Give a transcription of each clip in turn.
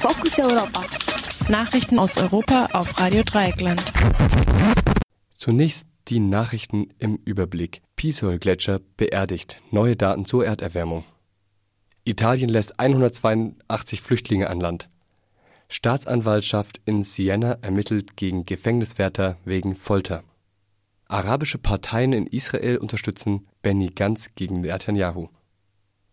Fokus Europa. Nachrichten aus Europa auf Radio Dreieckland. Zunächst die Nachrichten im Überblick. Pisol-Gletscher beerdigt. Neue Daten zur Erderwärmung. Italien lässt 182 Flüchtlinge an Land. Staatsanwaltschaft in Siena ermittelt gegen Gefängniswärter wegen Folter. Arabische Parteien in Israel unterstützen Benny Gantz gegen Netanyahu.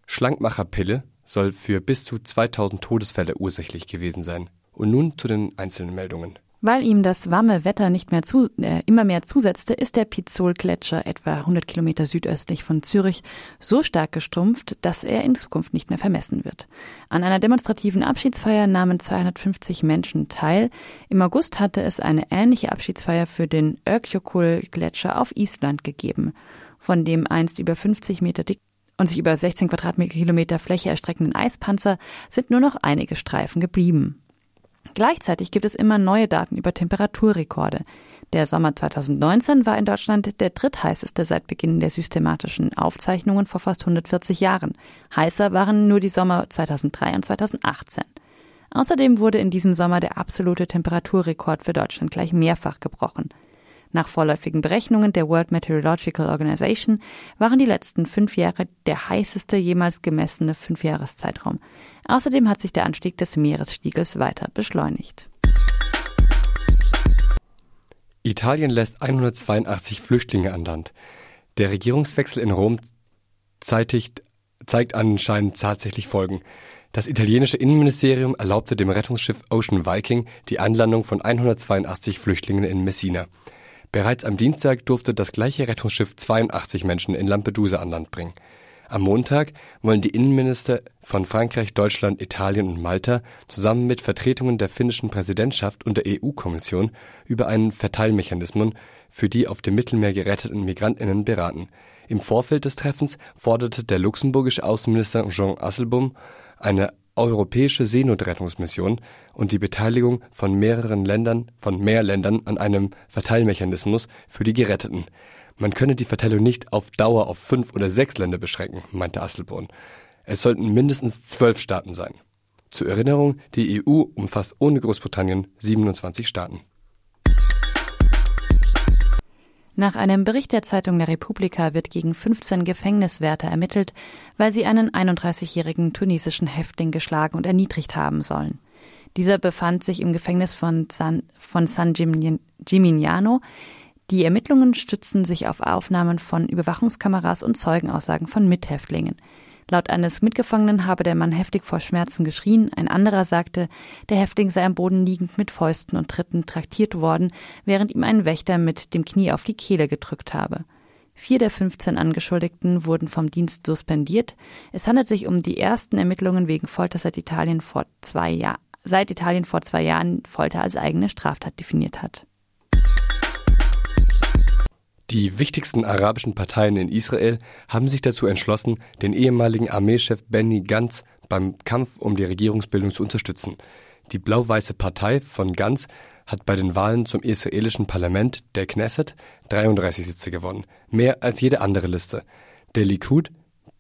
Schlankmacherpille soll für bis zu 2000 Todesfälle ursächlich gewesen sein. Und nun zu den einzelnen Meldungen. Weil ihm das warme Wetter nicht mehr zu, äh, immer mehr zusetzte, ist der Pizzol-Gletscher etwa 100 Kilometer südöstlich von Zürich so stark gestrumpft, dass er in Zukunft nicht mehr vermessen wird. An einer demonstrativen Abschiedsfeier nahmen 250 Menschen teil. Im August hatte es eine ähnliche Abschiedsfeier für den Ökjökull-Gletscher auf Island gegeben, von dem einst über 50 Meter dick und sich über 16 Quadratkilometer Fläche erstreckenden Eispanzer sind nur noch einige Streifen geblieben. Gleichzeitig gibt es immer neue Daten über Temperaturrekorde. Der Sommer 2019 war in Deutschland der drittheißeste seit Beginn der systematischen Aufzeichnungen vor fast 140 Jahren. Heißer waren nur die Sommer 2003 und 2018. Außerdem wurde in diesem Sommer der absolute Temperaturrekord für Deutschland gleich mehrfach gebrochen. Nach vorläufigen Berechnungen der World Meteorological Organization waren die letzten fünf Jahre der heißeste jemals gemessene Fünfjahreszeitraum. Außerdem hat sich der Anstieg des Meeresspiegels weiter beschleunigt. Italien lässt 182 Flüchtlinge an Land. Der Regierungswechsel in Rom zeitigt, zeigt anscheinend tatsächlich Folgen. Das italienische Innenministerium erlaubte dem Rettungsschiff Ocean Viking die Anlandung von 182 Flüchtlingen in Messina. Bereits am Dienstag durfte das gleiche Rettungsschiff 82 Menschen in Lampedusa an Land bringen. Am Montag wollen die Innenminister von Frankreich, Deutschland, Italien und Malta zusammen mit Vertretungen der finnischen Präsidentschaft und der EU-Kommission über einen Verteilmechanismus für die auf dem Mittelmeer geretteten Migrantinnen beraten. Im Vorfeld des Treffens forderte der luxemburgische Außenminister Jean Asselbaum eine europäische Seenotrettungsmission und die Beteiligung von mehreren Ländern, von mehr Ländern an einem Verteilmechanismus für die Geretteten. Man könne die Verteilung nicht auf Dauer auf fünf oder sechs Länder beschränken, meinte Asselborn. Es sollten mindestens zwölf Staaten sein. Zur Erinnerung, die EU umfasst ohne Großbritannien 27 Staaten. Nach einem Bericht der Zeitung der Republika wird gegen 15 Gefängniswärter ermittelt, weil sie einen 31-jährigen tunesischen Häftling geschlagen und erniedrigt haben sollen. Dieser befand sich im Gefängnis von San, von San Gimignano. Die Ermittlungen stützen sich auf Aufnahmen von Überwachungskameras und Zeugenaussagen von Mithäftlingen. Laut eines Mitgefangenen habe der Mann heftig vor Schmerzen geschrien, ein anderer sagte, der Häftling sei am Boden liegend mit Fäusten und Tritten traktiert worden, während ihm ein Wächter mit dem Knie auf die Kehle gedrückt habe. Vier der 15 Angeschuldigten wurden vom Dienst suspendiert. Es handelt sich um die ersten Ermittlungen wegen Folter seit Italien vor zwei Jahren, seit Italien vor zwei Jahren Folter als eigene Straftat definiert hat. Die wichtigsten arabischen Parteien in Israel haben sich dazu entschlossen, den ehemaligen Armeechef Benny Gantz beim Kampf um die Regierungsbildung zu unterstützen. Die blau-weiße Partei von Gantz hat bei den Wahlen zum israelischen Parlament, der Knesset, 33 Sitze gewonnen, mehr als jede andere Liste. Der Likud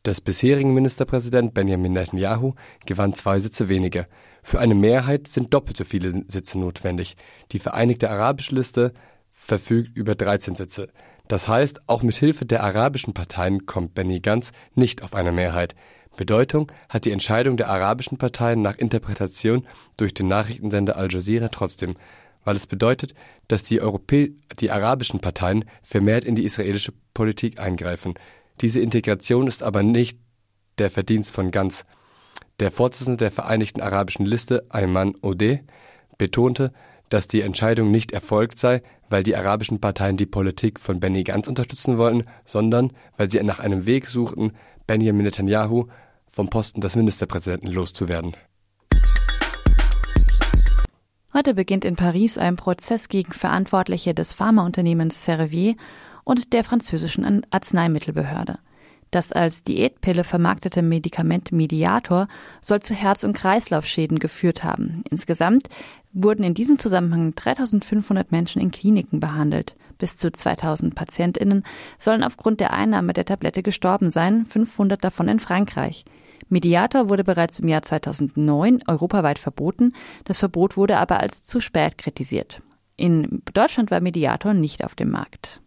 des bisherigen Ministerpräsident Benjamin Netanyahu gewann zwei Sitze weniger. Für eine Mehrheit sind doppelt so viele Sitze notwendig. Die Vereinigte Arabische Liste verfügt über 13 Sitze. Das heißt, auch mit Hilfe der arabischen Parteien kommt Benny Gantz nicht auf eine Mehrheit. Bedeutung hat die Entscheidung der arabischen Parteien nach Interpretation durch den Nachrichtensender Al Jazeera trotzdem, weil es bedeutet, dass die, Europä die arabischen Parteien vermehrt in die israelische Politik eingreifen. Diese Integration ist aber nicht der Verdienst von Gantz. Der Vorsitzende der Vereinigten Arabischen Liste, Ayman Odeh, betonte, dass die Entscheidung nicht erfolgt sei, weil die arabischen Parteien die Politik von Benny Gantz unterstützen wollten, sondern weil sie nach einem Weg suchten, Benjamin Netanyahu vom Posten des Ministerpräsidenten loszuwerden. Heute beginnt in Paris ein Prozess gegen Verantwortliche des Pharmaunternehmens Servier und der französischen Arzneimittelbehörde. Das als Diätpille vermarktete Medikament Mediator soll zu Herz- und Kreislaufschäden geführt haben. Insgesamt wurden in diesem Zusammenhang 3500 Menschen in Kliniken behandelt. Bis zu 2000 PatientInnen sollen aufgrund der Einnahme der Tablette gestorben sein, 500 davon in Frankreich. Mediator wurde bereits im Jahr 2009 europaweit verboten, das Verbot wurde aber als zu spät kritisiert. In Deutschland war Mediator nicht auf dem Markt.